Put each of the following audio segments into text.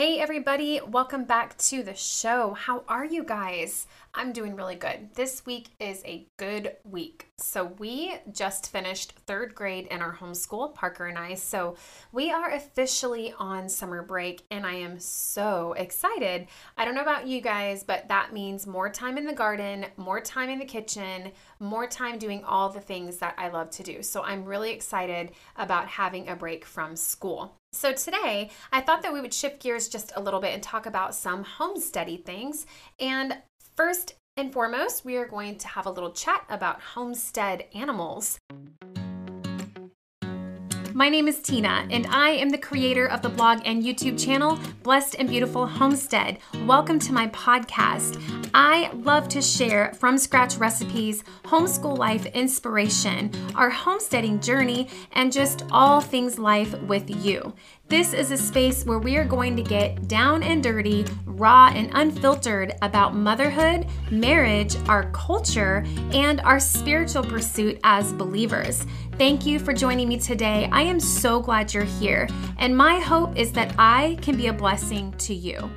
Hey, everybody, welcome back to the show. How are you guys? I'm doing really good. This week is a good week. So, we just finished third grade in our homeschool, Parker and I. So, we are officially on summer break, and I am so excited. I don't know about you guys, but that means more time in the garden, more time in the kitchen, more time doing all the things that I love to do. So, I'm really excited about having a break from school. So, today I thought that we would shift gears just a little bit and talk about some homesteady things. And first and foremost, we are going to have a little chat about homestead animals. My name is Tina, and I am the creator of the blog and YouTube channel Blessed and Beautiful Homestead. Welcome to my podcast. I love to share from scratch recipes, homeschool life inspiration, our homesteading journey, and just all things life with you. This is a space where we are going to get down and dirty, raw and unfiltered about motherhood, marriage, our culture, and our spiritual pursuit as believers. Thank you for joining me today. I am so glad you're here, and my hope is that I can be a blessing to you.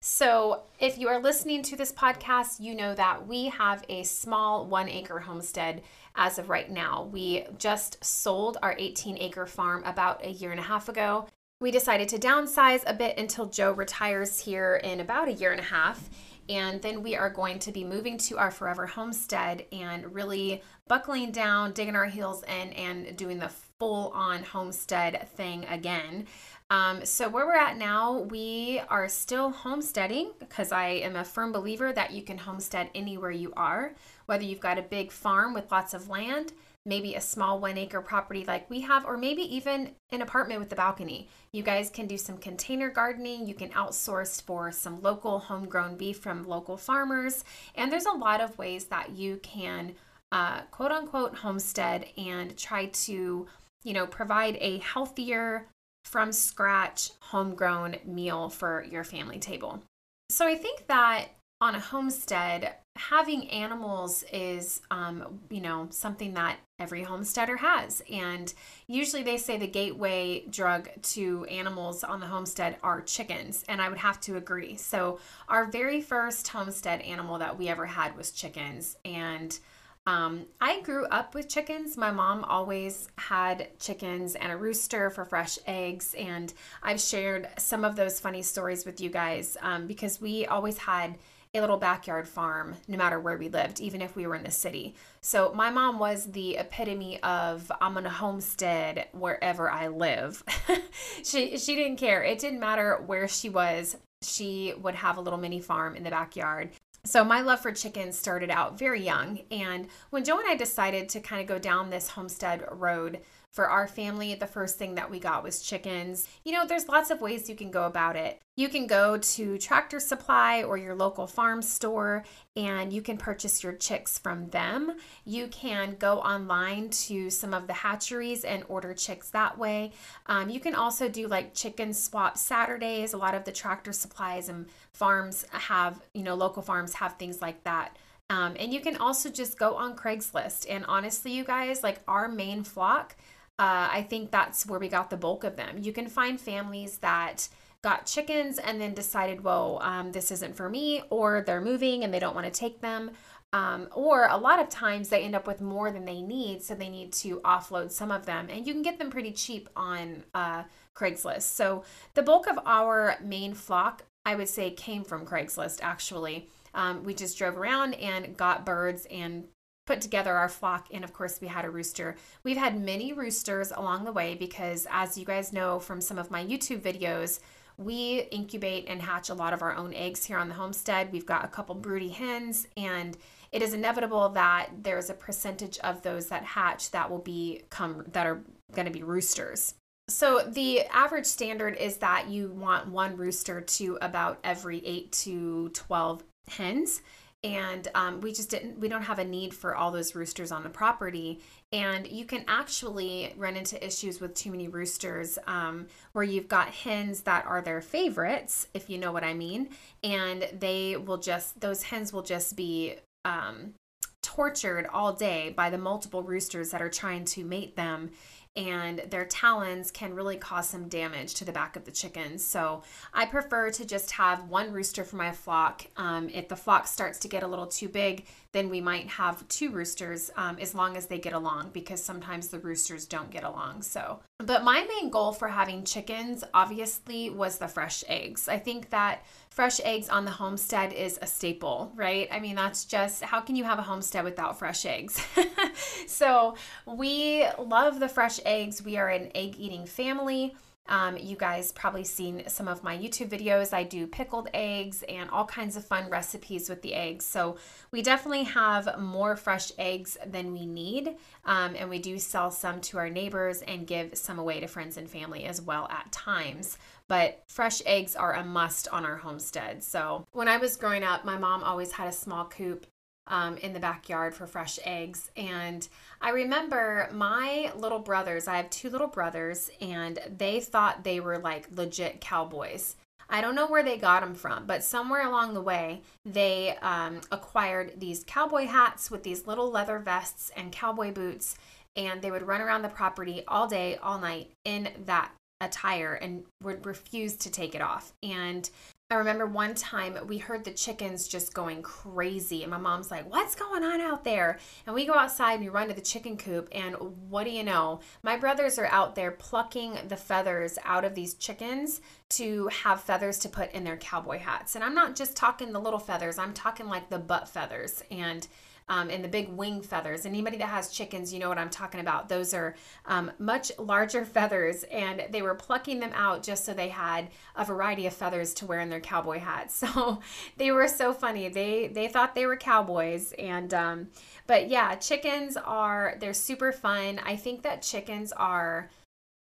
So, if you are listening to this podcast, you know that we have a small one acre homestead as of right now. We just sold our 18 acre farm about a year and a half ago. We decided to downsize a bit until Joe retires here in about a year and a half. And then we are going to be moving to our forever homestead and really buckling down, digging our heels in, and doing the full on homestead thing again. Um, so, where we're at now, we are still homesteading because I am a firm believer that you can homestead anywhere you are whether you've got a big farm with lots of land, maybe a small one acre property like we have, or maybe even an apartment with a balcony. You guys can do some container gardening. You can outsource for some local homegrown beef from local farmers. And there's a lot of ways that you can uh, quote unquote homestead and try to, you know, provide a healthier, from scratch, homegrown meal for your family table. So I think that on a homestead, having animals is, um, you know, something that every homesteader has. And usually they say the gateway drug to animals on the homestead are chickens. And I would have to agree. So, our very first homestead animal that we ever had was chickens. And um, I grew up with chickens. My mom always had chickens and a rooster for fresh eggs. And I've shared some of those funny stories with you guys um, because we always had a little backyard farm no matter where we lived, even if we were in the city. So my mom was the epitome of I'm gonna homestead wherever I live. she she didn't care. It didn't matter where she was. She would have a little mini farm in the backyard. So my love for chickens started out very young, and when Joe and I decided to kind of go down this homestead road for our family, the first thing that we got was chickens. You know, there's lots of ways you can go about it. You can go to Tractor Supply or your local farm store and you can purchase your chicks from them. You can go online to some of the hatcheries and order chicks that way. Um, you can also do like chicken swap Saturdays. A lot of the tractor supplies and farms have, you know, local farms have things like that. Um, and you can also just go on Craigslist. And honestly, you guys, like our main flock, uh, I think that's where we got the bulk of them. You can find families that got chickens and then decided, well, um, this isn't for me, or they're moving and they don't want to take them. Um, or a lot of times they end up with more than they need, so they need to offload some of them, and you can get them pretty cheap on uh, Craigslist. So the bulk of our main flock, I would say, came from Craigslist actually. Um, we just drove around and got birds and put together our flock and of course we had a rooster. We've had many roosters along the way because as you guys know from some of my youtube videos we incubate and hatch a lot of our own eggs here on the homestead. We've got a couple broody hens and it is inevitable that there's a percentage of those that hatch that will be come that are going to be roosters. So the average standard is that you want one rooster to about every 8 to 12 hens and um, we just didn't we don't have a need for all those roosters on the property. And you can actually run into issues with too many roosters um, where you've got hens that are their favorites if you know what i mean. And they will just those hens will just be um, tortured all day by the multiple roosters that are trying to mate them and their talons can really cause some damage to the back of the chickens. So I prefer to just have one rooster for my flock. Um, if the flock starts to get a little too big, then we might have two roosters um, as long as they get along because sometimes the roosters don't get along. So, but my main goal for having chickens obviously was the fresh eggs. I think that fresh eggs on the homestead is a staple, right? I mean, that's just how can you have a homestead without fresh eggs? so, we love the fresh eggs. We are an egg eating family. Um, you guys probably seen some of my YouTube videos. I do pickled eggs and all kinds of fun recipes with the eggs. So we definitely have more fresh eggs than we need. Um, and we do sell some to our neighbors and give some away to friends and family as well at times. But fresh eggs are a must on our homestead. So when I was growing up, my mom always had a small coop um, in the backyard for fresh eggs. And I remember my little brothers, I have two little brothers, and they thought they were like legit cowboys. I don't know where they got them from, but somewhere along the way, they um, acquired these cowboy hats with these little leather vests and cowboy boots, and they would run around the property all day, all night in that attire and would refuse to take it off. And I remember one time we heard the chickens just going crazy, and my mom's like, What's going on out there? And we go outside and we run to the chicken coop, and what do you know? My brothers are out there plucking the feathers out of these chickens to have feathers to put in their cowboy hats. And I'm not just talking the little feathers, I'm talking like the butt feathers. And um, and the big wing feathers. Anybody that has chickens, you know what I'm talking about. Those are um, much larger feathers, and they were plucking them out just so they had a variety of feathers to wear in their cowboy hats. So they were so funny. They they thought they were cowboys, and um, but yeah, chickens are they're super fun. I think that chickens are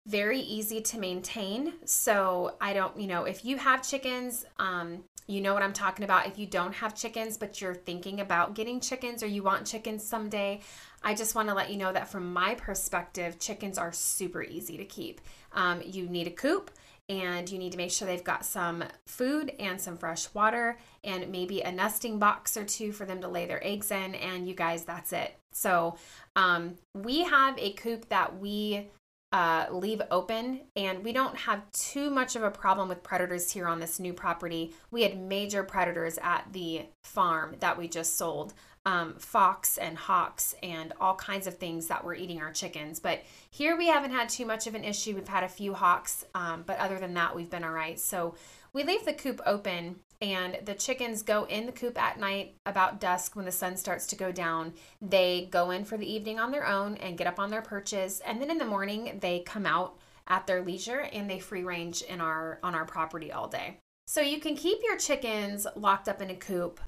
very easy to maintain. So I don't, you know, if you have chickens, um, you know what I'm talking about. If you don't have chickens, but you're thinking about getting chickens or you want chickens someday, I just want to let you know that from my perspective, chickens are super easy to keep. Um, you need a coop and you need to make sure they've got some food and some fresh water and maybe a nesting box or two for them to lay their eggs in. And you guys, that's it. So um, we have a coop that we uh, leave open, and we don't have too much of a problem with predators here on this new property. We had major predators at the farm that we just sold um, fox and hawks and all kinds of things that were eating our chickens. But here we haven't had too much of an issue. We've had a few hawks, um, but other than that, we've been all right. So we leave the coop open and the chickens go in the coop at night about dusk when the sun starts to go down. They go in for the evening on their own and get up on their perches, and then in the morning they come out at their leisure and they free range in our on our property all day. So you can keep your chickens locked up in a coop.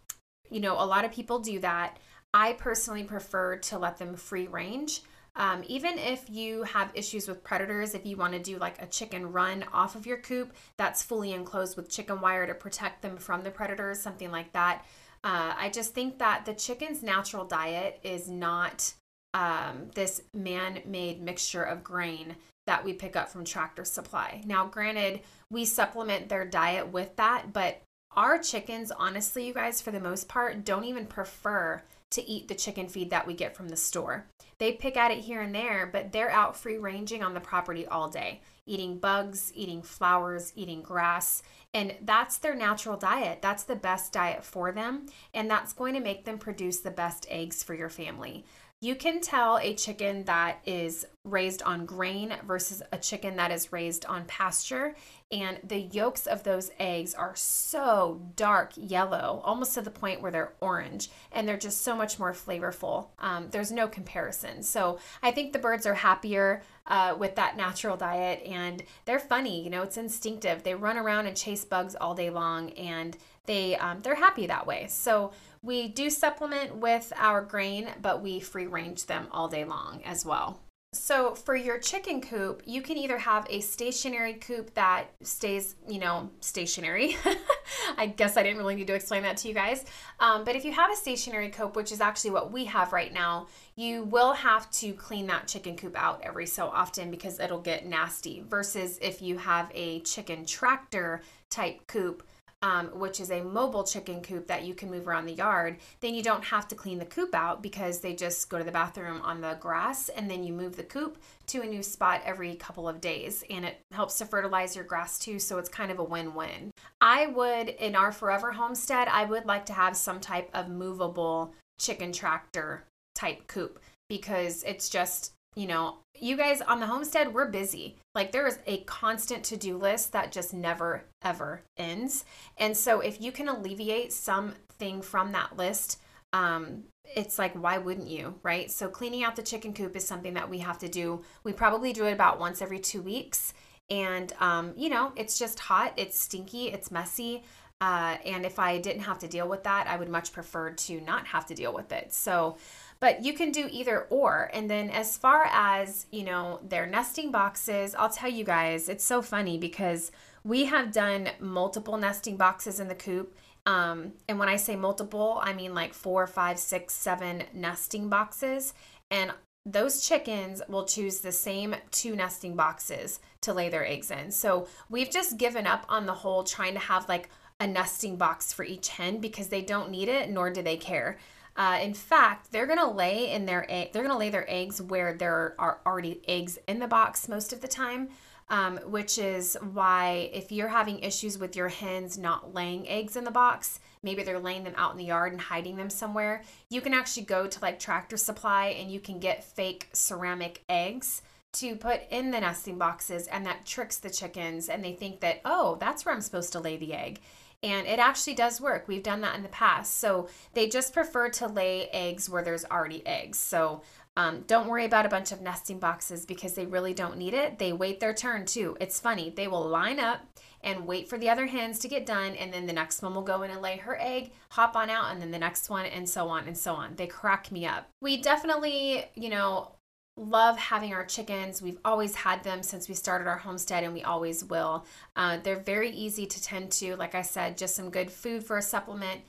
You know, a lot of people do that. I personally prefer to let them free range. Um, even if you have issues with predators, if you want to do like a chicken run off of your coop that's fully enclosed with chicken wire to protect them from the predators, something like that. Uh, I just think that the chicken's natural diet is not um, this man made mixture of grain that we pick up from Tractor Supply. Now, granted, we supplement their diet with that, but our chickens, honestly, you guys, for the most part, don't even prefer to eat the chicken feed that we get from the store. They pick at it here and there, but they're out free ranging on the property all day, eating bugs, eating flowers, eating grass. And that's their natural diet. That's the best diet for them. And that's going to make them produce the best eggs for your family. You can tell a chicken that is raised on grain versus a chicken that is raised on pasture. And the yolks of those eggs are so dark yellow, almost to the point where they're orange, and they're just so much more flavorful. Um, there's no comparison. So I think the birds are happier uh, with that natural diet, and they're funny. You know, it's instinctive. They run around and chase bugs all day long, and they um, they're happy that way. So we do supplement with our grain, but we free range them all day long as well. So for your chicken coop, you can either have a stationary coop that stays, you know, stationary. I guess I didn't really need to explain that to you guys. Um, but if you have a stationary coop, which is actually what we have right now, you will have to clean that chicken coop out every so often because it'll get nasty. Versus if you have a chicken tractor type coop, um, which is a mobile chicken coop that you can move around the yard, then you don't have to clean the coop out because they just go to the bathroom on the grass and then you move the coop to a new spot every couple of days. And it helps to fertilize your grass too. So it's kind of a win win. I would, in our forever homestead, I would like to have some type of movable chicken tractor type coop because it's just you know, you guys on the homestead, we're busy. Like there is a constant to do list that just never, ever ends. And so if you can alleviate something from that list, um, it's like, why wouldn't you? Right. So cleaning out the chicken coop is something that we have to do. We probably do it about once every two weeks. And, um, you know, it's just hot, it's stinky, it's messy. Uh, and if I didn't have to deal with that, I would much prefer to not have to deal with it. So, but you can do either or. And then as far as, you know, their nesting boxes, I'll tell you guys, it's so funny because we have done multiple nesting boxes in the coop. Um, and when I say multiple, I mean like four, five, six, seven nesting boxes. And those chickens will choose the same two nesting boxes to lay their eggs in. So we've just given up on the whole trying to have like a nesting box for each hen because they don't need it, nor do they care. Uh, in fact, they're gonna lay in their egg. They're gonna lay their eggs where there are already eggs in the box most of the time. Um, which is why if you're having issues with your hens not laying eggs in the box, maybe they're laying them out in the yard and hiding them somewhere, you can actually go to like Tractor Supply and you can get fake ceramic eggs to put in the nesting boxes, and that tricks the chickens, and they think that, oh, that's where I'm supposed to lay the egg. And it actually does work. We've done that in the past. So they just prefer to lay eggs where there's already eggs. So um, don't worry about a bunch of nesting boxes because they really don't need it. They wait their turn too. It's funny. They will line up and wait for the other hens to get done, and then the next one will go in and lay her egg, hop on out, and then the next one, and so on and so on. They crack me up. We definitely, you know, love having our chickens. We've always had them since we started our homestead and we always will. Uh, they're very easy to tend to. Like I said, just some good food for a supplement,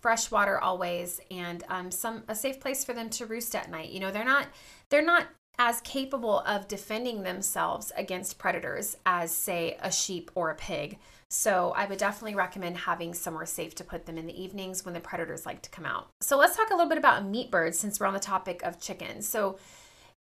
fresh water always, and um, some a safe place for them to roost at night. You know, they're not they're not as capable of defending themselves against predators as say a sheep or a pig. So I would definitely recommend having somewhere safe to put them in the evenings when the predators like to come out. So let's talk a little bit about meat birds since we're on the topic of chickens. So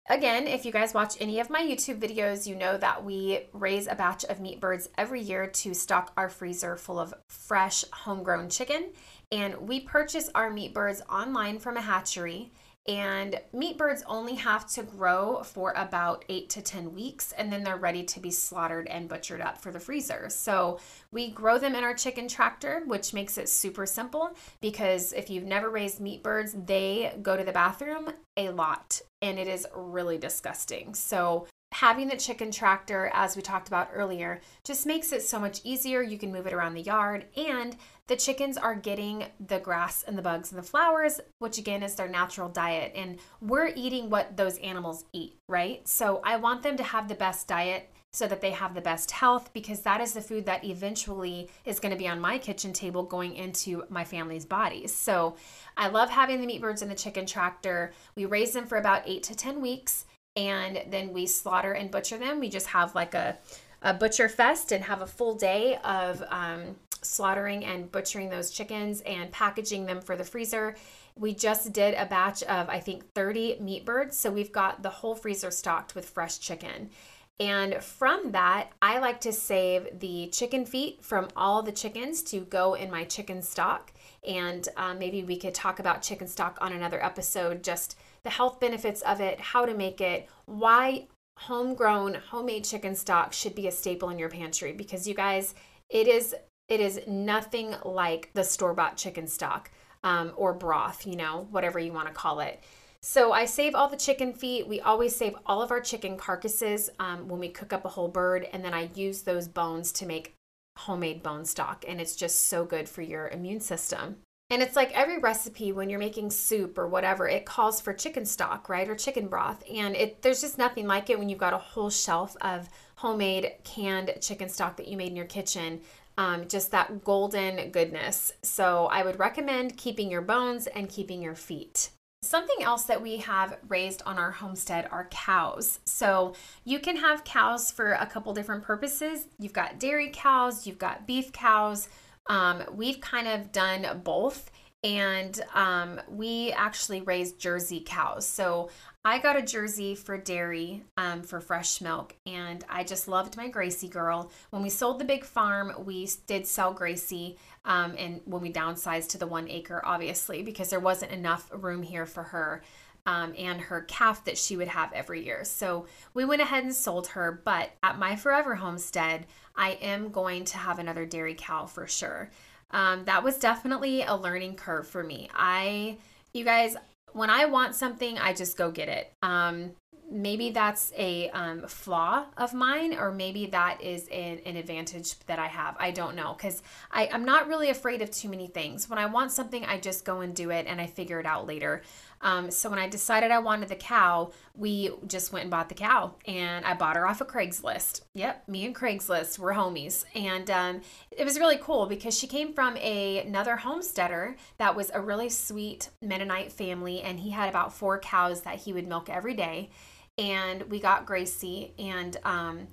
Again, if you guys watch any of my YouTube videos, you know that we raise a batch of meat birds every year to stock our freezer full of fresh homegrown chicken. And we purchase our meat birds online from a hatchery. And meat birds only have to grow for about eight to 10 weeks, and then they're ready to be slaughtered and butchered up for the freezer. So we grow them in our chicken tractor, which makes it super simple because if you've never raised meat birds, they go to the bathroom a lot and it is really disgusting. So having the chicken tractor, as we talked about earlier, just makes it so much easier. You can move it around the yard, and the chickens are getting the grass and the bugs and the flowers, which again is their natural diet. And we're eating what those animals eat, right? So I want them to have the best diet so that they have the best health because that is the food that eventually is going to be on my kitchen table going into my family's bodies. So I love having the meat birds in the chicken tractor. We raise them for about eight to 10 weeks and then we slaughter and butcher them. We just have like a, a butcher fest and have a full day of um, slaughtering and butchering those chickens and packaging them for the freezer. We just did a batch of, I think, 30 meat birds. So we've got the whole freezer stocked with fresh chicken. And from that, I like to save the chicken feet from all the chickens to go in my chicken stock. And uh, maybe we could talk about chicken stock on another episode, just the health benefits of it, how to make it, why homegrown homemade chicken stock should be a staple in your pantry because you guys it is it is nothing like the store-bought chicken stock um, or broth you know whatever you want to call it so i save all the chicken feet we always save all of our chicken carcasses um, when we cook up a whole bird and then i use those bones to make homemade bone stock and it's just so good for your immune system and it's like every recipe when you're making soup or whatever, it calls for chicken stock, right? Or chicken broth. And it there's just nothing like it when you've got a whole shelf of homemade canned chicken stock that you made in your kitchen. Um, just that golden goodness. So I would recommend keeping your bones and keeping your feet. Something else that we have raised on our homestead are cows. So you can have cows for a couple different purposes. You've got dairy cows, you've got beef cows, Um, we've kind of done both and um, we actually raised Jersey cows. So I got a Jersey for dairy um, for fresh milk, and I just loved my Gracie girl. When we sold the big farm, we did sell Gracie, um, and when we downsized to the one acre, obviously, because there wasn't enough room here for her. Um, and her calf that she would have every year. So we went ahead and sold her. But at my forever homestead, I am going to have another dairy cow for sure. Um, that was definitely a learning curve for me. I, you guys, when I want something, I just go get it. Um, maybe that's a um, flaw of mine or maybe that is an, an advantage that i have i don't know because i'm not really afraid of too many things when i want something i just go and do it and i figure it out later um, so when I decided I wanted the cow, we just went and bought the cow, and I bought her off of Craigslist. Yep, me and Craigslist were homies, and um, it was really cool because she came from a, another homesteader that was a really sweet Mennonite family, and he had about four cows that he would milk every day, and we got Gracie, and um,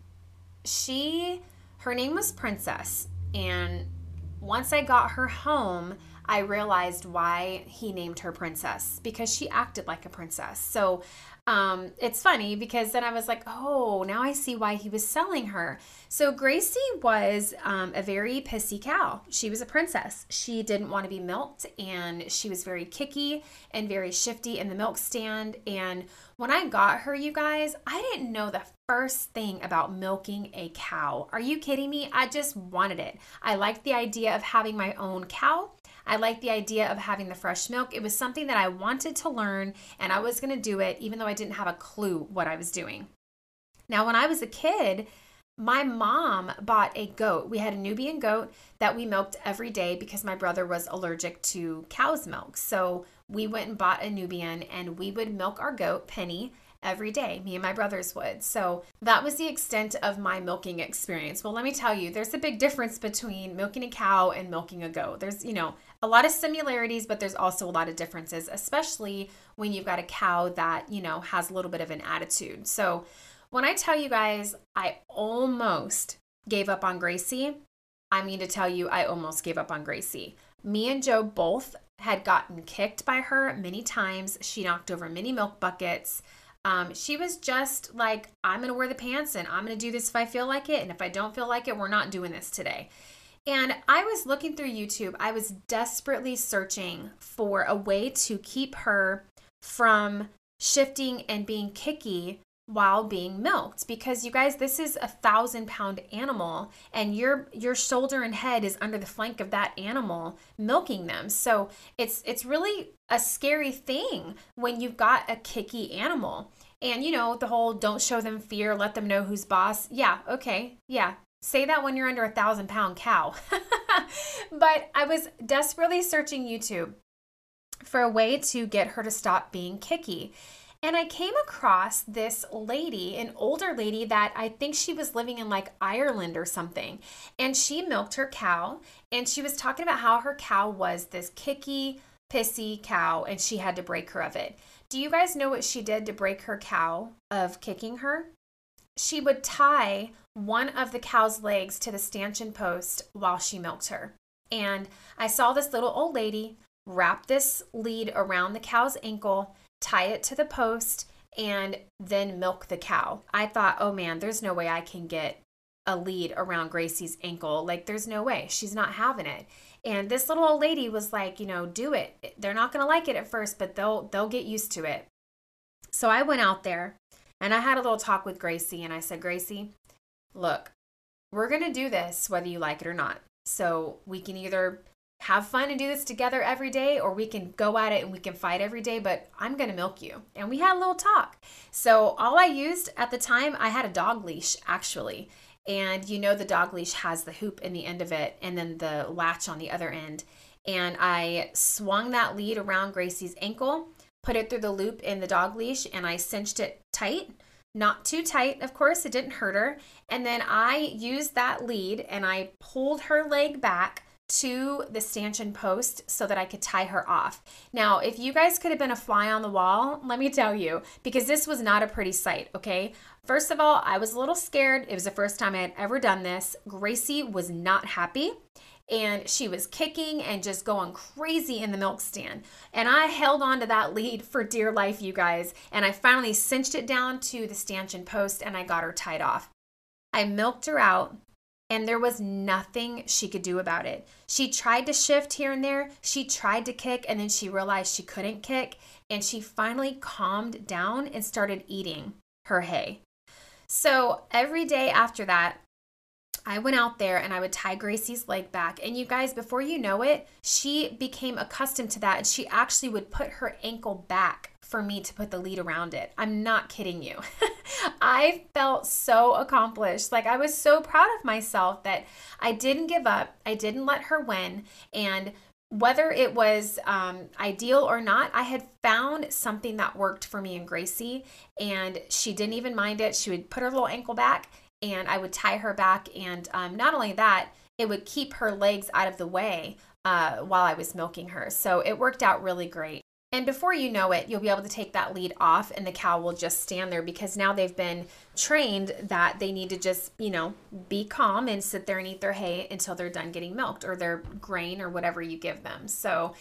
she, her name was Princess, and once I got her home I realized why he named her princess because she acted like a princess. So um, it's funny because then I was like, oh, now I see why he was selling her. So Gracie was um, a very pissy cow. She was a princess. She didn't want to be milked and she was very kicky and very shifty in the milk stand. And when I got her, you guys, I didn't know the first thing about milking a cow. Are you kidding me? I just wanted it. I liked the idea of having my own cow. I liked the idea of having the fresh milk. It was something that I wanted to learn and I was going to do it even though I didn't have a clue what I was doing. Now, when I was a kid, my mom bought a goat. We had a Nubian goat that we milked every day because my brother was allergic to cow's milk. So we went and bought a Nubian and we would milk our goat, Penny, every day. Me and my brothers would. So that was the extent of my milking experience. Well, let me tell you, there's a big difference between milking a cow and milking a goat. There's, you know, a lot of similarities, but there's also a lot of differences, especially when you've got a cow that, you know, has a little bit of an attitude. So when I tell you guys, I almost gave up on Gracie, I mean to tell you, I almost gave up on Gracie. Me and Joe both had gotten kicked by her many times. She knocked over many milk buckets. Um, she was just like, I'm going to wear the pants and I'm going to do this if I feel like it. And if I don't feel like it, we're not doing this today. And I was looking through YouTube, I was desperately searching for a way to keep her from shifting and being kicky while being milked. Because you guys this is a thousand pound animal and your your shoulder and head is under the flank of that animal milking them. So it's it's really a scary thing when you've got a kicky animal. And you know the whole don't show them fear let them know who's boss. Yeah okay yeah say that when you're under a thousand pound cow but i was desperately searching youtube for a way to get her to stop being kicky and I came across this lady, an older lady that I think she was living in like Ireland or something. And she milked her cow and she was talking about how her cow was this kicky, pissy cow and she had to break her of it. Do you guys know what she did to break her cow of kicking her? She would tie one of the cow's legs to the stanchion post while she milked her. And I saw this little old lady wrap this lead around the cow's ankle tie it to the post, and then milk the cow. I thought, oh man, there's no way I can get a lead around Gracie's ankle. Like, there's no way. She's not having it. And this little old lady was like, you know, do it. They're not going to like it at first, but they'll they'll get used to it. So I went out there and I had a little talk with Gracie and I said, "Gracie, look, we're going to do this whether you like it or not. So we can either have fun and do this together every day, or we can go at it and we can fight every day, but I'm gonna milk you. And we had a little talk. So, all I used at the time, I had a dog leash actually. And you know, the dog leash has the hoop in the end of it and then the latch on the other end. And I swung that lead around Gracie's ankle, put it through the loop in the dog leash, and I cinched it tight. Not too tight, of course, it didn't hurt her. And then I used that lead and I pulled her leg back to the stanchion post so that I could tie her off. Now, if you guys could have been a fly on the wall, let me tell you, because this was not a pretty sight, okay? First of all, I was a little scared. It was the first time I had ever done this. Gracie was not happy. And she was kicking and just going crazy in the milk stand. And I held on to that lead for dear life, you guys. And I finally cinched it down to the stanchion post and I got her tied off. I milked her out and there was nothing she could do about it. She tried to shift here and there, she tried to kick, and then she realized she couldn't kick, and she finally calmed down and started eating her hay. So every day after that, I went out there and I would tie Gracie's leg back. And you guys, before you know it, she became accustomed to that. And she actually would put her ankle back for me to put the lead around it. I'm not kidding you. I felt so accomplished. Like I was so proud of myself that I didn't give up, I didn't let her win. And whether it was um, ideal or not, I had found something that worked for me and Gracie, and she didn't even mind it. She would put her little ankle back and I would tie her back. And um, not only that, it would keep her legs out of the way uh, while I was milking her. So it worked out really great. And before you know it, you'll be able to take that lead off and the cow will just stand there because now they've been trained that they need to just, you know, be calm and sit there and eat their hay until they're done getting milked or their grain or whatever you give them. So,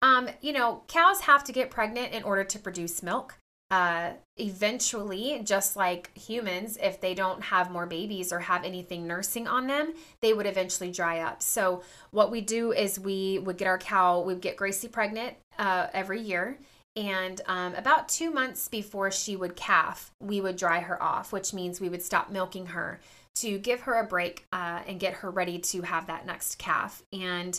um, you know, cows have to get pregnant in order to produce milk uh, eventually, just like humans, if they don't have more babies or have anything nursing on them, they would eventually dry up. So, what we do is we would get our cow, we would get Gracie pregnant uh, every year. And um, about two months before she would calf, we would dry her off, which means we would stop milking her to give her a break uh, and get her ready to have that next calf. And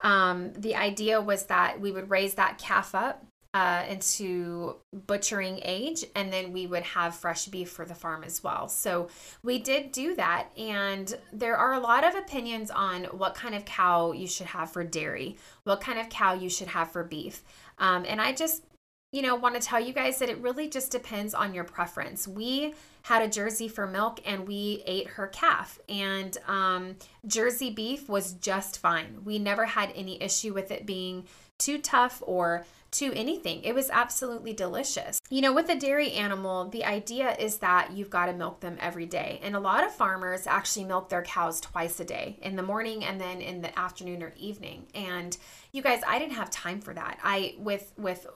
um, the idea was that we would raise that calf up uh, into butchering age, and then we would have fresh beef for the farm as well. So we did do that, and there are a lot of opinions on what kind of cow you should have for dairy, what kind of cow you should have for beef. Um, and I just, you know, want to tell you guys that it really just depends on your preference. We had a Jersey for milk and we ate her calf. And um, Jersey beef was just fine. We never had any issue with it being too tough or to anything. It was absolutely delicious. You know, with a dairy animal, the idea is that you've got to milk them every day. And a lot of farmers actually milk their cows twice a day in the morning and then in the afternoon or evening. And you guys, I didn't have time for that. I, with, with,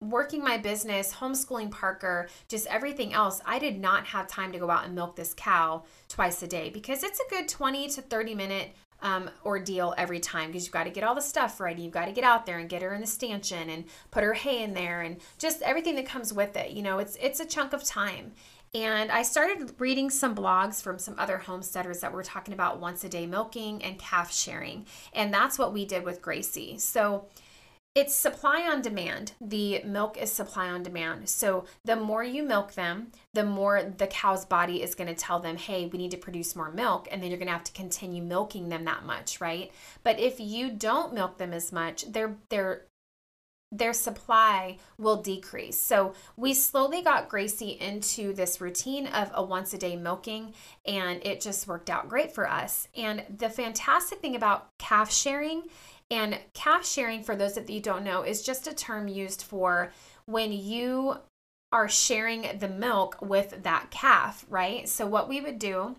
working my business, homeschooling Parker, just everything else, I did not have time to go out and milk this cow twice a day because it's a good 20 to 30 minute um, ordeal every time because you've got to get all the stuff ready. You've got to get out there and get her in the stanchion and put her hay in there and just everything that comes with it. You know, it's it's a chunk of time. And I started reading some blogs from some other homesteaders that were talking about once a day milking and calf sharing. And that's what we did with Gracie. So it's supply on demand. The milk is supply on demand. So the more you milk them, the more the cow's body is going to tell them, hey, we need to produce more milk. And then you're going to have to continue milking them that much, right? But if you don't milk them as much, their their their supply will decrease. So we slowly got Gracie into this routine of a once a day milking, and it just worked out great for us. And the fantastic thing about calf sharing and calf sharing, for those of you don't know, is just a term used for when you are sharing the milk with that calf, right? So, what we would do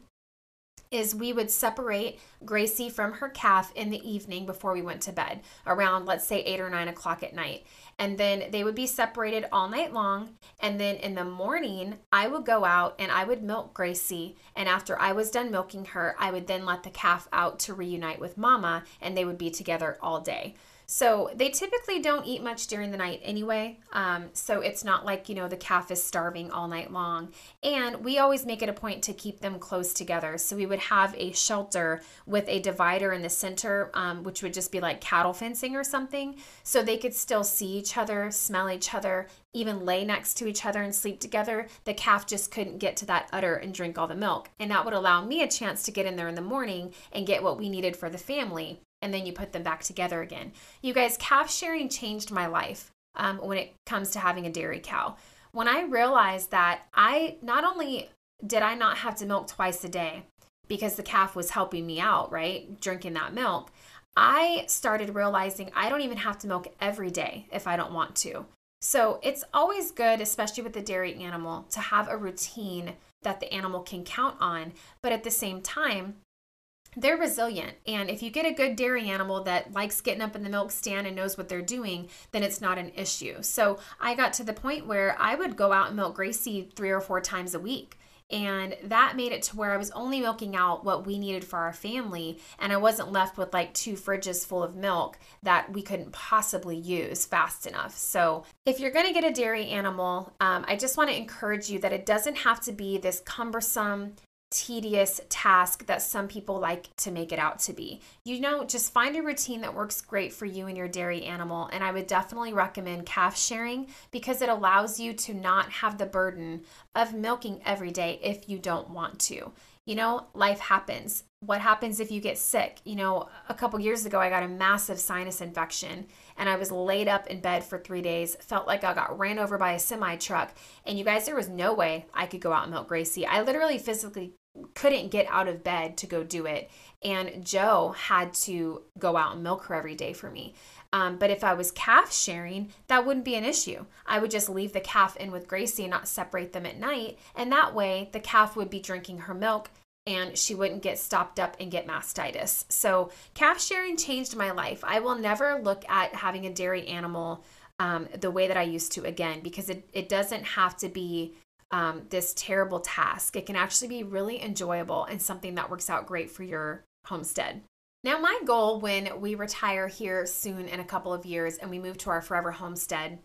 is we would separate Gracie from her calf in the evening before we went to bed, around let's say eight or nine o'clock at night. And then they would be separated all night long. And then in the morning, I would go out and I would milk Gracie. And after I was done milking her, I would then let the calf out to reunite with mama, and they would be together all day. So they typically don't eat much during the night anyway. Um, so it's not like, you know, the calf is starving all night long. And we always make it a point to keep them close together. So we would have a shelter with a divider in the center, um, which would just be like cattle fencing or something. So they could still see each other, smell each other, even lay next to each other and sleep together. The calf just couldn't get to that udder and drink all the milk. And that would allow me a chance to get in there in the morning and get what we needed for the family and then you put them back together again. You guys, calf sharing changed my life um, when it comes to having a dairy cow. When I realized that I not only did I not have to milk twice a day because the calf was helping me out, right? Drinking that milk. I started realizing I don't even have to milk every day if I don't want to. So it's always good, especially with the dairy animal, to have a routine that the animal can count on. But at the same time, they're resilient. And if you get a good dairy animal that likes getting up in the milk stand and knows what they're doing, then it's not an issue. So I got to the point where I would go out and milk Gracie three or four times a week. And that made it to where I was only milking out what we needed for our family. And I wasn't left with like two fridges full of milk that we couldn't possibly use fast enough. So, if you're going to get a dairy animal, um, I just want to encourage you that it doesn't have to be this cumbersome, tedious task that some people like to make it out to be. You know, just find a routine that works great for you and your dairy animal. And I would definitely recommend calf sharing because it allows you to not have the burden of milking every day if you don't want to. You know, life happens. What happens if you get sick? You know, a couple years ago, I got a massive sinus infection and I was laid up in bed for three days. Felt like I got ran over by a semi truck. And you guys, there was no way I could go out and milk Gracie. I literally physically couldn't get out of bed to go do it. And Joe had to go out and milk her every day for me. Um, but if I was calf sharing, that wouldn't be an issue. I would just leave the calf in with Gracie and not separate them at night. And that way, the calf would be drinking her milk and she wouldn't get stopped up and get mastitis. So, calf sharing changed my life. I will never look at having a dairy animal um, the way that I used to again because it, it doesn't have to be um, this terrible task. It can actually be really enjoyable and something that works out great for your homestead. Now, my goal when we retire here soon in a couple of years and we move to our forever homestead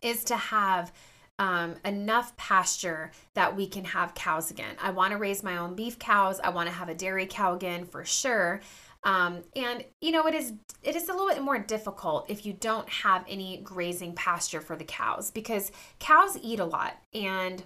is to have um, enough pasture that we can have cows again. I want to raise my own beef cows. I want to have a dairy cow again for sure. Um, and you know it is it is a little bit more difficult if you don't have any grazing pasture for the cows because cows eat a lot. And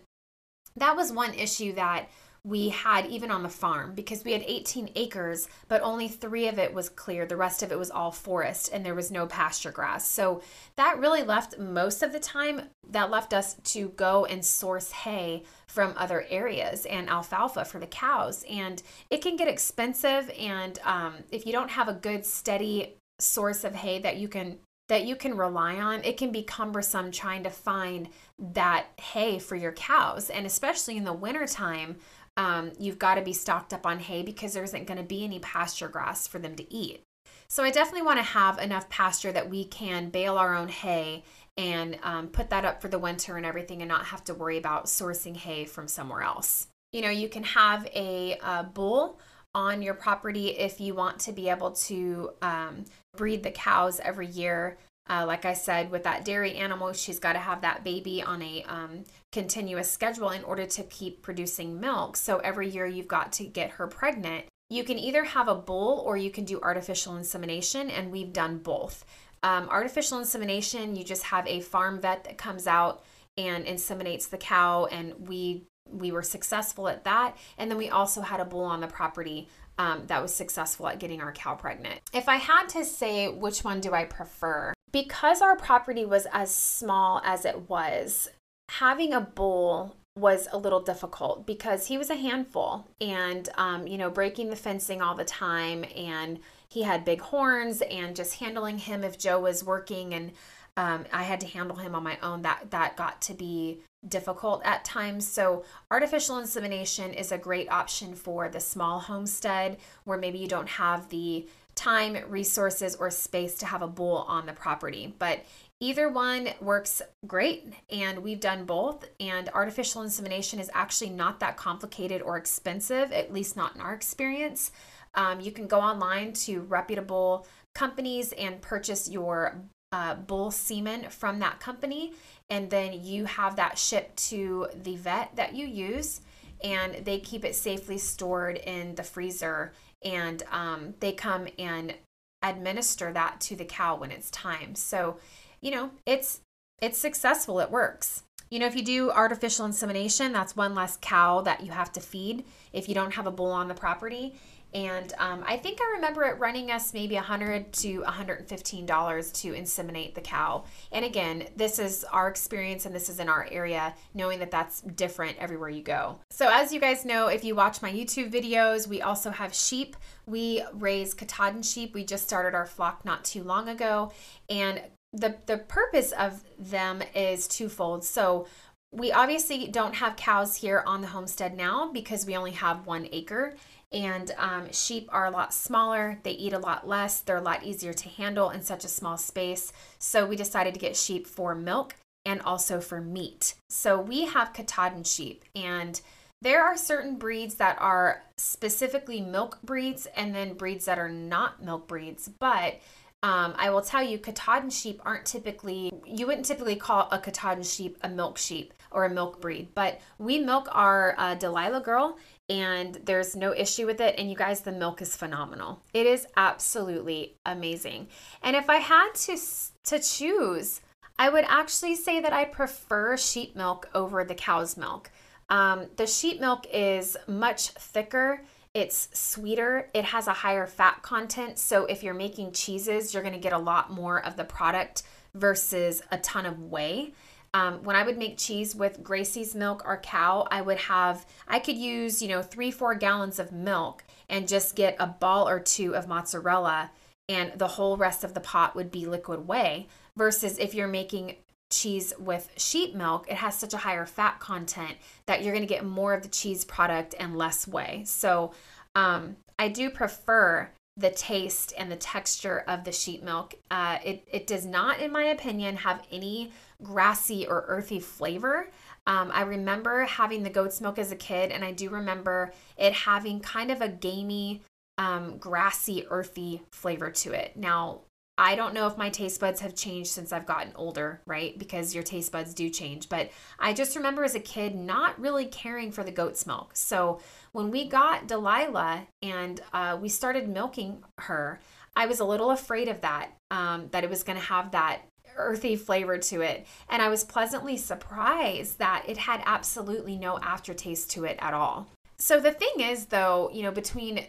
that was one issue that we had even on the farm because we had 18 acres, but only three of it was cleared. The rest of it was all forest and there was no pasture grass. So that really left most of the time, that left us to go and source hay from other areas and alfalfa for the cows. And it can get expensive. And um, if you don't have a good, steady source of hay that you can that you can rely on, it can be cumbersome trying to find that hay for your cows. And especially in the wintertime, um, you've got to be stocked up on hay because there isn't going to be any pasture grass for them to eat. So I definitely want to have enough pasture that we can bale our own hay and um, put that up for the winter and everything and not have to worry about sourcing hay from somewhere else. You know, you can have a, a bull on your property if you want to be able to um, breed the cows every year uh, like I said, with that dairy animal, she's got to have that baby on a um, continuous schedule in order to keep producing milk. So every year you've got to get her pregnant. You can either have a bull or you can do artificial insemination, and we've done both. Um, artificial insemination, you just have a farm vet that comes out and inseminates the cow, and we we were successful at that. And then we also had a bull on the property um, that was successful at getting our cow pregnant. If I had to say which one do I prefer, because our property was as small as it was, having a bull was a little difficult because he was a handful and um, you know breaking the fencing all the time and he had big horns and just handling him if joe was working and um, i had to handle him on my own that that got to be difficult at times so artificial insemination is a great option for the small homestead where maybe you don't have the time, resources, or space to have a bull on the property. But either one works great, and we've done both. And artificial insemination is actually not that complicated or expensive, at least not in our experience. Um, you can go online to reputable companies and purchase your uh, bull semen from that company, and then you have that shipped to the vet that you use, and they keep it safely stored in the freezer and um, they come and administer that to the cow when it's time. So, you know, it's it's successful. It works. You know, if you do artificial insemination, that's one less cow that you have to feed if you don't have a bull on the property. And um, I think I remember it running us maybe 100 to 115 dollars to inseminate the cow. And again, this is our experience and this is in our area, knowing that that's different everywhere you go. So as you guys know, if you watch my YouTube videos, we also have sheep. We raise Katahdin sheep. We just started our flock not too long ago, and the the purpose of them is twofold. So we obviously don't have cows here on the homestead now because we only have one acre And um, sheep are a lot smaller, they eat a lot less, they're a lot easier to handle in such a small space. So we decided to get sheep for milk and also for meat. So we have Katahdin sheep, and there are certain breeds that are specifically milk breeds and then breeds that are not milk breeds. But um, I will tell you, Katahdin sheep aren't typically, you wouldn't typically call a Katahdin sheep a milk sheep or a milk breed, but we milk our uh, Delilah girl and there's no issue with it. And you guys, the milk is phenomenal. It is absolutely amazing. And if I had to to choose, I would actually say that I prefer sheep milk over the cow's milk. Um, the sheep milk is much thicker. It's sweeter. It has a higher fat content. So if you're making cheeses, you're going to get a lot more of the product versus a ton of whey. Um, when I would make cheese with Gracie's milk or cow, I would have, I could use, you know, three, four gallons of milk and just get a ball or two of mozzarella, and the whole rest of the pot would be liquid whey. Versus if you're making cheese with sheep milk, it has such a higher fat content that you're going to get more of the cheese product and less whey. So um, I do prefer the taste and the texture of the sheep milk. Uh, it, it does not, in my opinion, have any grassy or earthy flavor. Um, I remember having the goat's milk as a kid, and I do remember it having kind of a gamey, um, grassy, earthy flavor to it. Now, I don't know if my taste buds have changed since I've gotten older, right? Because your taste buds do change. But I just remember as a kid not really caring for the goat's milk. So when we got Delilah and uh, we started milking her, I was a little afraid of that, um, that it was going to have that earthy flavor to it. And I was pleasantly surprised that it had absolutely no aftertaste to it at all. So the thing is, though, you know, between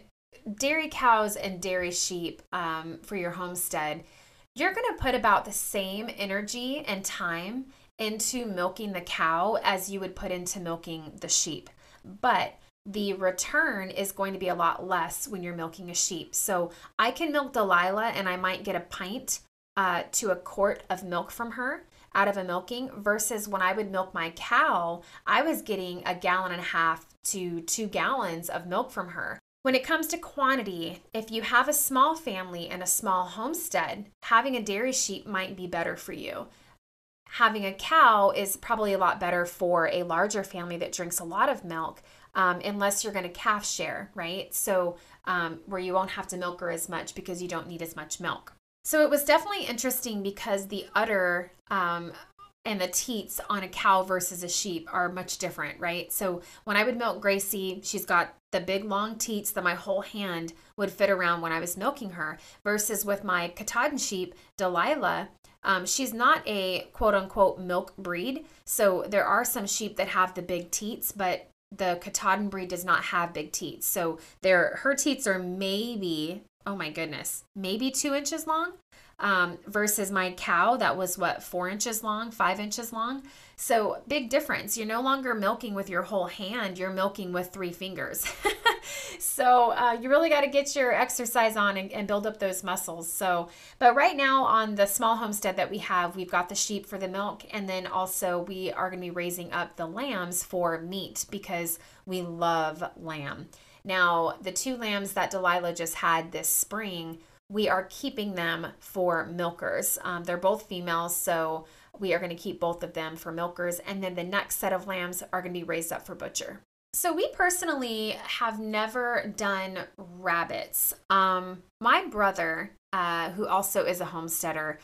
dairy cows and dairy sheep um, for your homestead, you're going to put about the same energy and time into milking the cow as you would put into milking the sheep. But the return is going to be a lot less when you're milking a sheep. So I can milk Delilah and I might get a pint uh, to a quart of milk from her out of a milking versus when I would milk my cow, I was getting a gallon and a half to two gallons of milk from her. When it comes to quantity, if you have a small family and a small homestead, having a dairy sheep might be better for you. Having a cow is probably a lot better for a larger family that drinks a lot of milk, um, unless you're going to calf share, right? So, um, where you won't have to milk her as much because you don't need as much milk. So, it was definitely interesting because the udder um, and the teats on a cow versus a sheep are much different, right? So when I would milk Gracie, she's got the big long teats that my whole hand would fit around when I was milking her, versus with my Katahdin sheep, Delilah. Um, she's not a quote unquote milk breed. So there are some sheep that have the big teats, but the Katahdin breed does not have big teats. So her teats are maybe, oh my goodness, maybe two inches long um, versus my cow that was what four inches long, five inches long. So big difference. You're no longer milking with your whole hand, you're milking with three fingers. so uh, you really got to get your exercise on and, and, build up those muscles. So, but right now on the small homestead that we have, we've got the sheep for the milk, and then also we are going to be raising up the lambs for meat because we love lamb. Now, the two lambs that Delilah just had this spring we are keeping them for milkers. Um, they're both females, so we are going to keep both of them for milkers. And then the next set of lambs are going to be raised up for butcher. So we personally have never done rabbits. Um, my brother, uh, who also is a homesteader,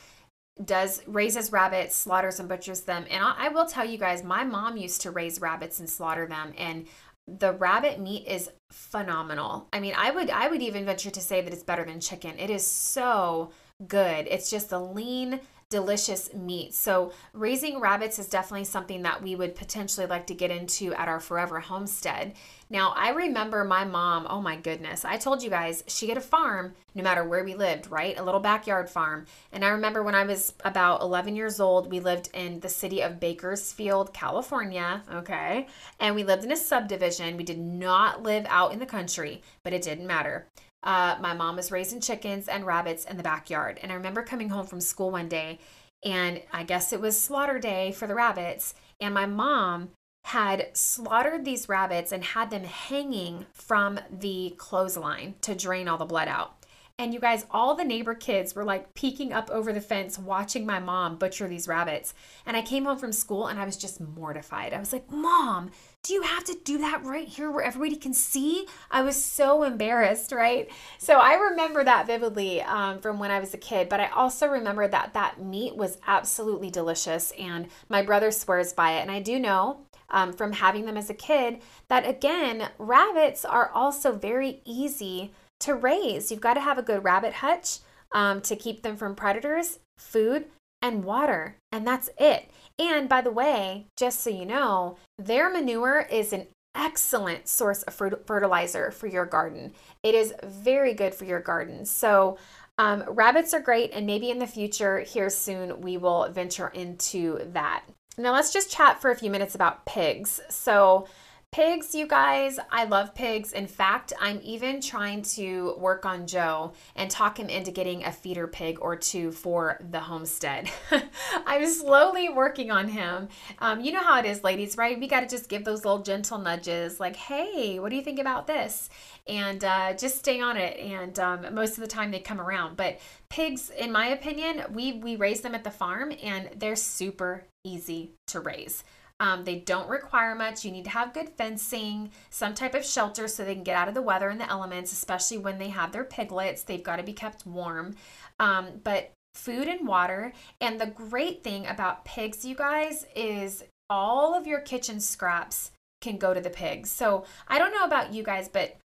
does raises rabbits, slaughters and butchers them. And I, I will tell you guys, my mom used to raise rabbits and slaughter them, and the rabbit meat is phenomenal. I mean, I would I would even venture to say that it's better than chicken. It is so good. It's just a lean delicious meat. So, raising rabbits is definitely something that we would potentially like to get into at our forever homestead. Now, I remember my mom, oh my goodness, I told you guys she had a farm no matter where we lived, right? A little backyard farm. And I remember when I was about 11 years old, we lived in the city of Bakersfield, California, okay? And we lived in a subdivision. We did not live out in the country, but it didn't matter. Uh, my mom was raising chickens and rabbits in the backyard. And I remember coming home from school one day, and I guess it was slaughter day for the rabbits. And my mom had slaughtered these rabbits and had them hanging from the clothesline to drain all the blood out. And you guys, all the neighbor kids were like peeking up over the fence, watching my mom butcher these rabbits. And I came home from school and I was just mortified. I was like, Mom, do you have to do that right here where everybody can see? I was so embarrassed, right? So I remember that vividly um, from when I was a kid, but I also remember that that meat was absolutely delicious. And my brother swears by it. And I do know um, from having them as a kid that, again, rabbits are also very easy to raise. You've got to have a good rabbit hutch um, to keep them from predators, food, and water. And that's it. And by the way, just so you know, their manure is an excellent source of fertilizer for your garden. It is very good for your garden. So, um, rabbits are great, and maybe in the future, here soon, we will venture into that. Now, let's just chat for a few minutes about pigs. So, Pigs, you guys, I love pigs. In fact, I'm even trying to work on Joe and talk him into getting a feeder pig or two for the homestead. I'm slowly working on him. Um, you know how it is, ladies, right? We got to just give those little gentle nudges like, hey, what do you think about this? And uh, just stay on it. And um, most of the time they come around. But pigs, in my opinion, we, we raise them at the farm and they're super easy to raise. Um, they don't require much. You need to have good fencing, some type of shelter so they can get out of the weather and the elements, especially when they have their piglets. They've got to be kept warm. Um, but food and water. And the great thing about pigs, you guys, is all of your kitchen scraps can go to the pigs. So I don't know about you guys, but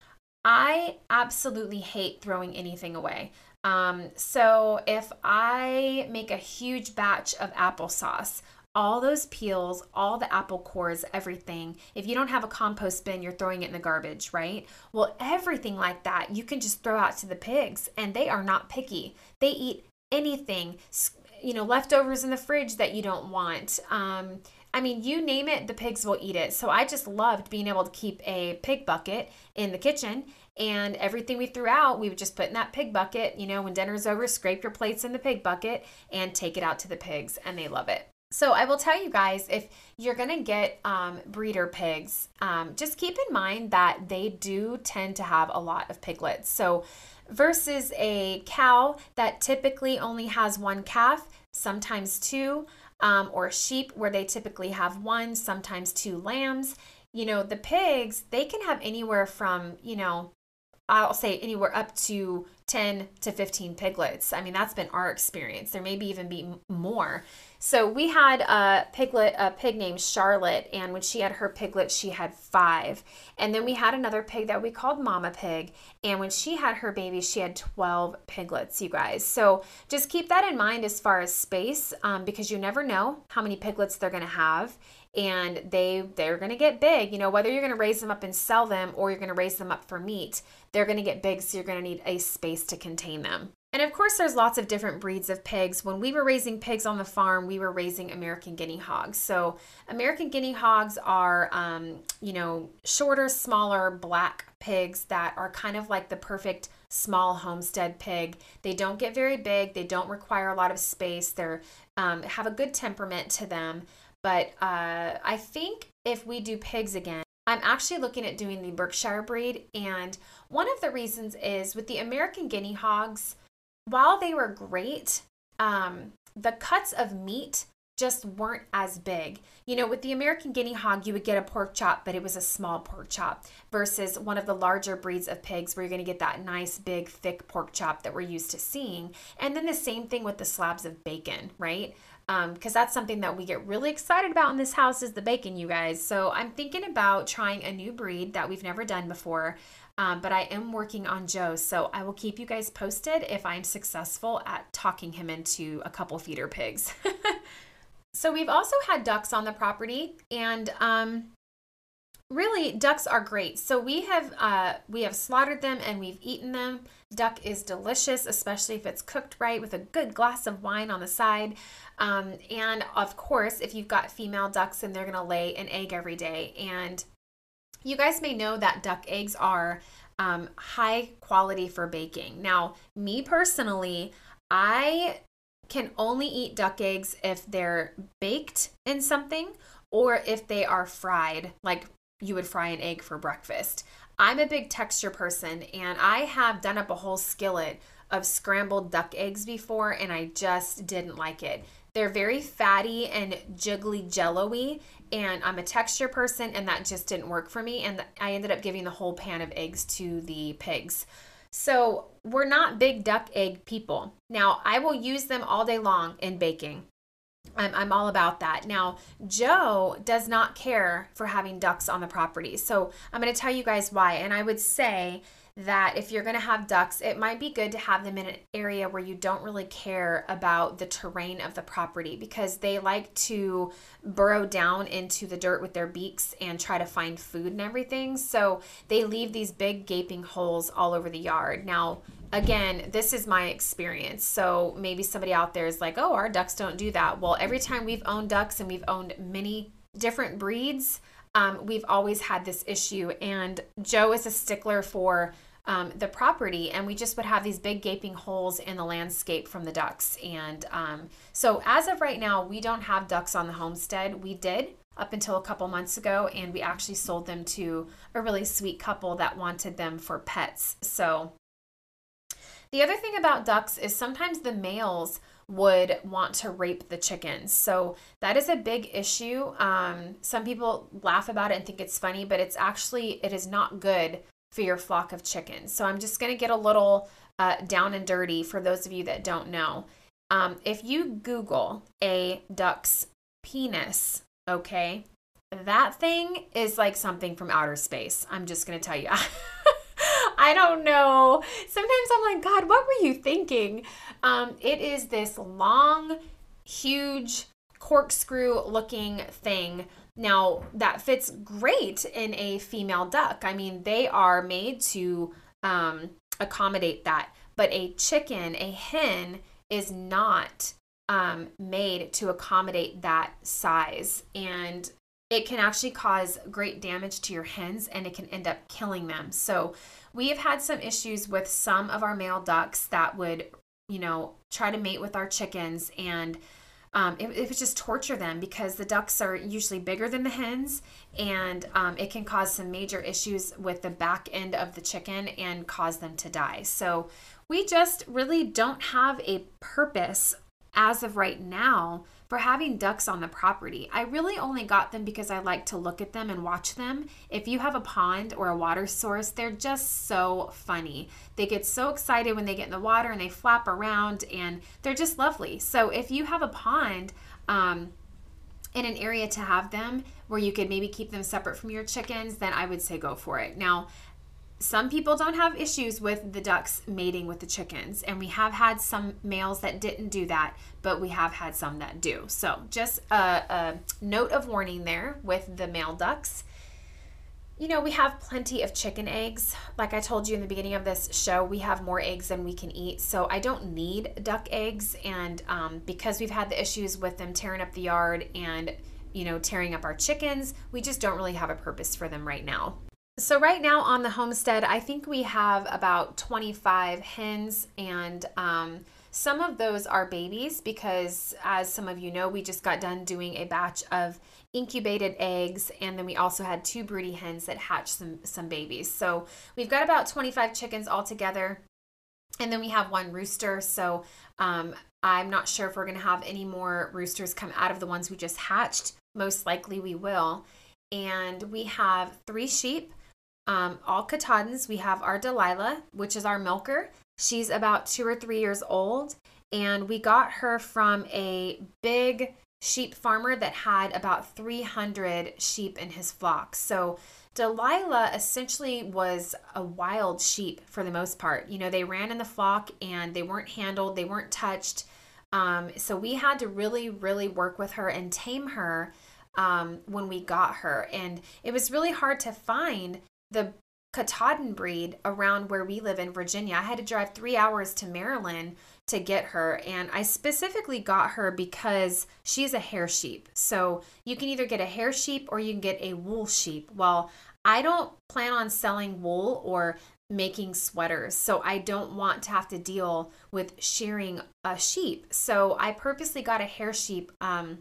I absolutely hate throwing anything away. Um, so if I make a huge batch of applesauce all those peels, all the apple cores, everything. If you don't have a compost bin, you're throwing it in the garbage, right? Well, everything like that, you can just throw out to the pigs, and they are not picky. They eat anything, you know, leftovers in the fridge that you don't want. Um, I mean, you name it, the pigs will eat it. So I just loved being able to keep a pig bucket in the kitchen and everything we threw out, we would just put in that pig bucket. You know, when dinner's over, scrape your plates in the pig bucket and take it out to the pigs, and they love it. So I will tell you guys if you're going to get um, breeder pigs, um, just keep in mind that they do tend to have a lot of piglets. So versus a cow that typically only has one calf, sometimes two, um, or sheep where they typically have one, sometimes two lambs. You know, the pigs, they can have anywhere from, you know, I'll say anywhere up to 10 to 15 piglets. I mean, that's been our experience. There may be even be more. So we had a piglet, a pig named Charlotte, and when she had her piglet, she had five. And then we had another pig that we called Mama Pig, and when she had her baby, she had 12 piglets, you guys. So just keep that in mind as far as space, um, because you never know how many piglets they're going to have and they they're going to get big you know whether you're going to raise them up and sell them or you're going to raise them up for meat they're going to get big so you're going to need a space to contain them. And of course there's lots of different breeds of pigs. When we were raising pigs on the farm we were raising american guinea hogs. So american guinea hogs are um, you know shorter smaller black pigs that are kind of like the perfect small homestead pig. They don't get very big. They don't require a lot of space. They're um, have a good temperament to them but uh, I think if we do pigs again, I'm actually looking at doing the Berkshire breed. And one of the reasons is with the American guinea hogs, while they were great, um, the cuts of meat just weren't as big. You know, with the American guinea hog, you would get a pork chop, but it was a small pork chop versus one of the larger breeds of pigs where you're going to get that nice, big, thick pork chop that we're used to seeing. And then the same thing with the slabs of bacon, right? Because um, that's something that we get really excited about in this house is the bacon, you guys. So I'm thinking about trying a new breed that we've never done before. Um, but I am working on Joe, so I will keep you guys posted if I'm successful at talking him into a couple feeder pigs. so we've also had ducks on the property, and um, really ducks are great. So we have uh, we have slaughtered them and we've eaten them. Duck is delicious, especially if it's cooked right with a good glass of wine on the side. Um, and of course, if you've got female ducks and they're going to lay an egg every day. And you guys may know that duck eggs are um, high quality for baking. Now, me personally, I can only eat duck eggs if they're baked in something or if they are fried, like you would fry an egg for breakfast. I'm a big texture person and I have done up a whole skillet of scrambled duck eggs before and I just didn't like it. They're very fatty and jiggly jello-y and I'm a texture person and that just didn't work for me and I ended up giving the whole pan of eggs to the pigs. So, we're not big duck egg people. Now, I will use them all day long in baking. I'm, I'm all about that. Now, Joe does not care for having ducks on the property. So, I'm going to tell you guys why. And I would say that if you're going to have ducks, it might be good to have them in an area where you don't really care about the terrain of the property because they like to burrow down into the dirt with their beaks and try to find food and everything. So they leave these big gaping holes all over the yard. Now, again, this is my experience. So maybe somebody out there is like, oh, our ducks don't do that. Well, every time we've owned ducks and we've owned many different breeds, um, we've always had this issue. And Joe is a stickler for um, the property, and we just would have these big gaping holes in the landscape from the ducks. And um, so, as of right now, we don't have ducks on the homestead. We did up until a couple months ago, and we actually sold them to a really sweet couple that wanted them for pets. So, the other thing about ducks is sometimes the males would want to rape the chickens. So that is a big issue. Um, some people laugh about it and think it's funny, but it's actually it is not good for your flock of chickens. So I'm just going to get a little uh, down and dirty for those of you that don't know. Um, if you Google a duck's penis, okay, that thing is like something from outer space. I'm just going to tell you. I don't know. Sometimes I'm like, God, what were you thinking? Um, it is this long, huge, corkscrew looking thing now, that fits great in a female duck. I mean, they are made to um, accommodate that. But a chicken, a hen, is not um, made to accommodate that size. And it can actually cause great damage to your hens and it can end up killing them. So, we have had some issues with some of our male ducks that would, you know, try to mate with our chickens and um, it, it would just torture them because the ducks are usually bigger than the hens and um, it can cause some major issues with the back end of the chicken and cause them to die. So we just really don't have a purpose as of right now for having ducks on the property. I really only got them because I like to look at them and watch them. If you have a pond or a water source, they're just so funny. They get so excited when they get in the water and they flap around and they're just lovely. So if you have a pond, um, in an area to have them where you could maybe keep them separate from your chickens, then I would say go for it. Now, some people don't have issues with the ducks mating with the chickens, and we have had some males that didn't do that, but we have had some that do. So, just a, a note of warning there with the male ducks. You know, we have plenty of chicken eggs. Like I told you in the beginning of this show, we have more eggs than we can eat. So I don't need duck eggs. And um, because we've had the issues with them tearing up the yard and, you know, tearing up our chickens, we just don't really have a purpose for them right now. So, right now on the homestead, I think we have about 25 hens, and um, some of those are babies because, as some of you know, we just got done doing a batch of incubated eggs, and then we also had two broody hens that hatched some, some babies. So, we've got about 25 chickens altogether, and then we have one rooster. So, um, I'm not sure if we're going to have any more roosters come out of the ones we just hatched. Most likely we will. And we have three sheep um, all Katahdins. We have our Delilah, which is our milker. She's about two or three years old, and we got her from a big sheep farmer that had about 300 sheep in his flock. So Delilah essentially was a wild sheep for the most part. You know, they ran in the flock and they weren't handled, they weren't touched. Um, so we had to really, really work with her and tame her um, when we got her. And it was really hard to find the Katahdin breed around where we live in Virginia. I had to drive three hours to Maryland to get her. And I specifically got her because she's a hair sheep. So you can either get a hair sheep or you can get a wool sheep. Well, I don't plan on selling wool or making sweaters. So I don't want to have to deal with shearing a sheep. So I purposely got a hair sheep um,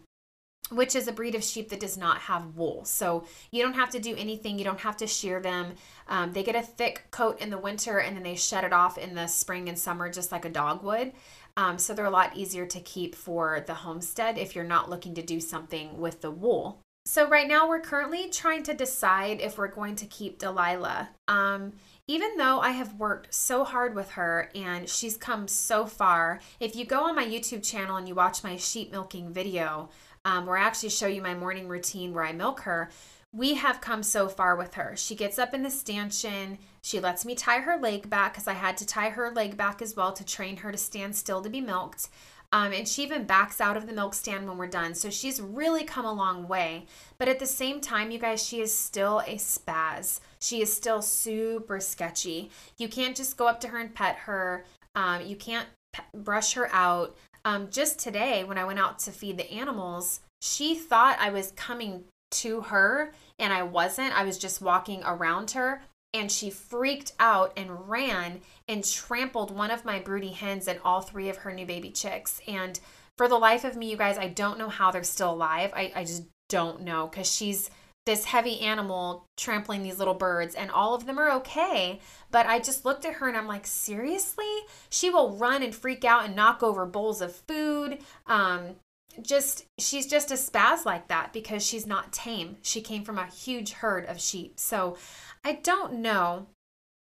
which is a breed of sheep that does not have wool. So you don't have to do anything. You don't have to shear them. Um, they get a thick coat in the winter and then they shed it off in the spring and summer, just like a dog would. Um, so they're a lot easier to keep for the homestead if you're not looking to do something with the wool. So right now we're currently trying to decide if we're going to keep Delilah. Um, even though I have worked so hard with her and she's come so far, if you go on my YouTube channel and you watch my sheep milking video, um, where I actually show you my morning routine where I milk her, we have come so far with her. She gets up in the stanchion. She lets me tie her leg back because I had to tie her leg back as well to train her to stand still to be milked. Um, and she even backs out of the milk stand when we're done. So she's really come a long way. But at the same time, you guys, she is still a spaz. She is still super sketchy. You can't just go up to her and pet her. Um, you can't brush her out. Um, just today, when I went out to feed the animals, she thought I was coming to her and I wasn't. I was just walking around her and she freaked out and ran and trampled one of my broody hens and all three of her new baby chicks. And for the life of me, you guys, I don't know how they're still alive. I, I just don't know because she's this heavy animal trampling these little birds and all of them are okay. But i just looked at her and i'm like seriously? She will run and freak out and knock over bowls of food. Um, just she's just a spaz like that because she's not tame. She came from a huge herd of sheep. So I don't know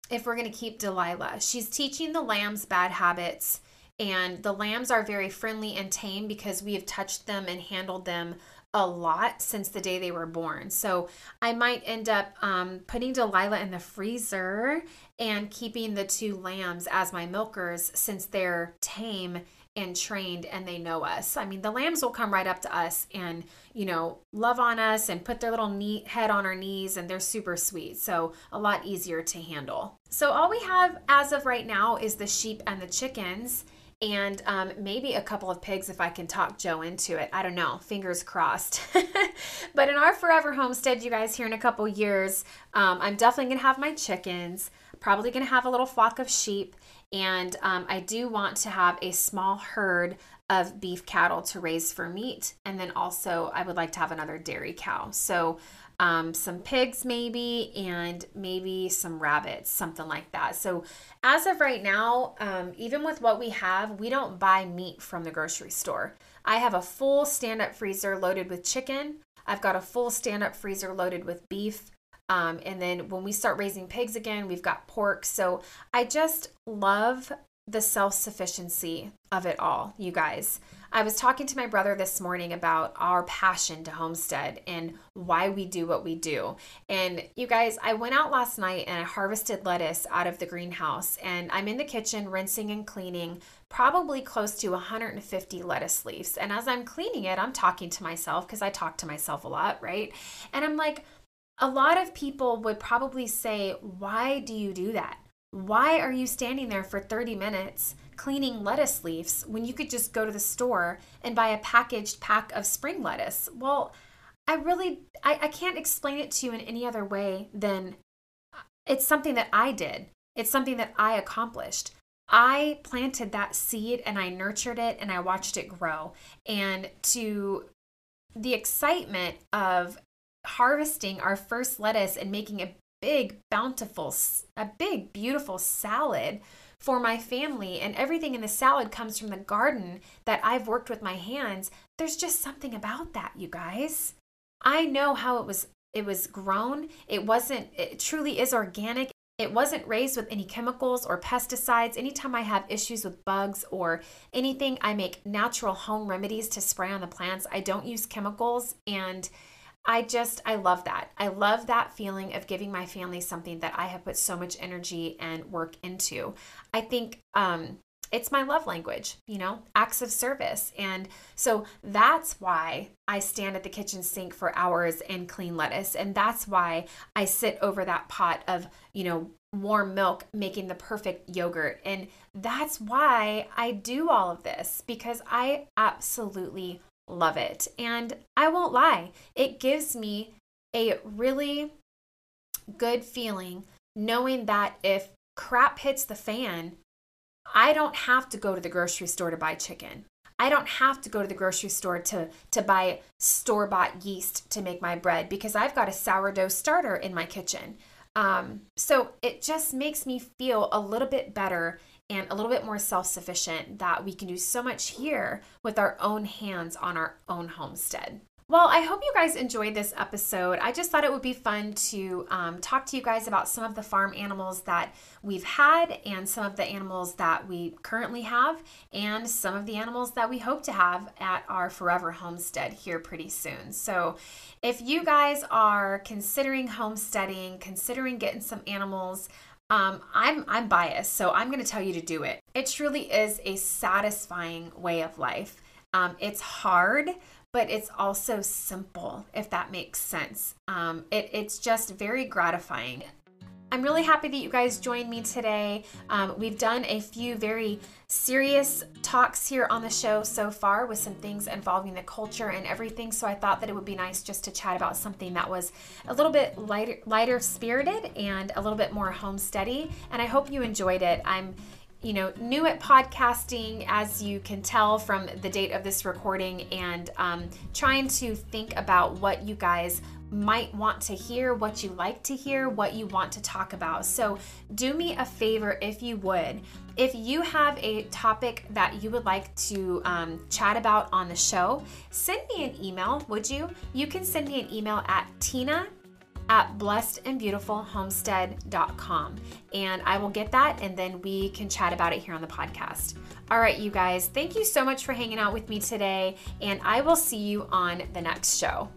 if we're going to keep Delilah. She's teaching the lambs bad habits, and the lambs are very friendly and tame because we have touched them and handled them a lot since the day they were born. So I might end up um, putting Delilah in the freezer and keeping the two lambs as my milkers since they're tame and trained and they know us. I mean, the lambs will come right up to us and, you know, love on us and put their little knee, head on our knees and they're super sweet. So, a lot easier to handle. So, all we have as of right now is the sheep and the chickens and um, maybe a couple of pigs if I can talk Joe into it. I don't know, fingers crossed. but in our forever homestead, you guys, here in a couple years, um, I'm definitely gonna have my chickens, probably gonna have a little flock of sheep, and um, I do want to have a small herd of beef cattle to raise for meat. And then also, I would like to have another dairy cow. So, um, some pigs, maybe, and maybe some rabbits, something like that. So, as of right now, um, even with what we have, we don't buy meat from the grocery store. I have a full stand up freezer loaded with chicken. I've got a full stand up freezer loaded with beef. Um, and then when we start raising pigs again, we've got pork. So I just love the self sufficiency of it all, you guys. I was talking to my brother this morning about our passion to homestead and why we do what we do. And you guys, I went out last night and I harvested lettuce out of the greenhouse, and I'm in the kitchen rinsing and cleaning probably close to 150 lettuce leaves. And as I'm cleaning it, I'm talking to myself because I talk to myself a lot, right? And I'm like, a lot of people would probably say, Why do you do that? Why are you standing there for 30 minutes cleaning lettuce leaves when you could just go to the store and buy a packaged pack of spring lettuce? Well, I really I, I can't explain it to you in any other way than it's something that I did. It's something that I accomplished. I planted that seed and I nurtured it and I watched it grow. And to the excitement of harvesting our first lettuce and making a big, bountiful, a big, beautiful salad for my family. And everything in the salad comes from the garden that I've worked with my hands. There's just something about that, you guys. I know how it was it was grown. It wasn't it truly is organic. It wasn't raised with any chemicals or pesticides. Anytime I have issues with bugs or anything, I make natural home remedies to spray on the plants. I don't use chemicals and I just, I love that. I love that feeling of giving my family something that I have put so much energy and work into. I think um, it's my love language, you know, acts of service. And so that's why I stand at the kitchen sink for hours and clean lettuce. And that's why I sit over that pot of, you know, warm milk making the perfect yogurt. And that's why I do all of this because I absolutely love it. And I won't lie, it gives me a really good feeling knowing that if crap hits the fan, I don't have to go to the grocery store to buy chicken. I don't have to go to the grocery store to, to buy store bought yeast to make my bread because I've got a sourdough starter in my kitchen. Um, so it just makes me feel a little bit better and a little bit more self sufficient that we can do so much here with our own hands on our own homestead. Well, I hope you guys enjoyed this episode. I just thought it would be fun to um, talk to you guys about some of the farm animals that we've had, and some of the animals that we currently have, and some of the animals that we hope to have at our forever homestead here pretty soon. So, if you guys are considering homesteading, considering getting some animals, um, I'm I'm biased, so I'm going to tell you to do it. It truly is a satisfying way of life. Um, it's hard, but it's also simple, if that makes sense. Um, it, it's just very gratifying. I'm really happy that you guys joined me today. Um, we've done a few very serious talks here on the show so far with some things involving the culture and everything. So I thought that it would be nice just to chat about something that was a little bit lighter, lighter spirited and a little bit more homesteady. And I hope you enjoyed it. I'm you know, new at podcasting, as you can tell from the date of this recording, and um, trying to think about what you guys might want to hear, what you like to hear, what you want to talk about. So, do me a favor if you would. If you have a topic that you would like to um, chat about on the show, send me an email, would you? You can send me an email at tina at blessedandbeautifulhomestead.com. And I will get that and then we can chat about it here on the podcast. All right, you guys, thank you so much for hanging out with me today, and I will see you on the next show.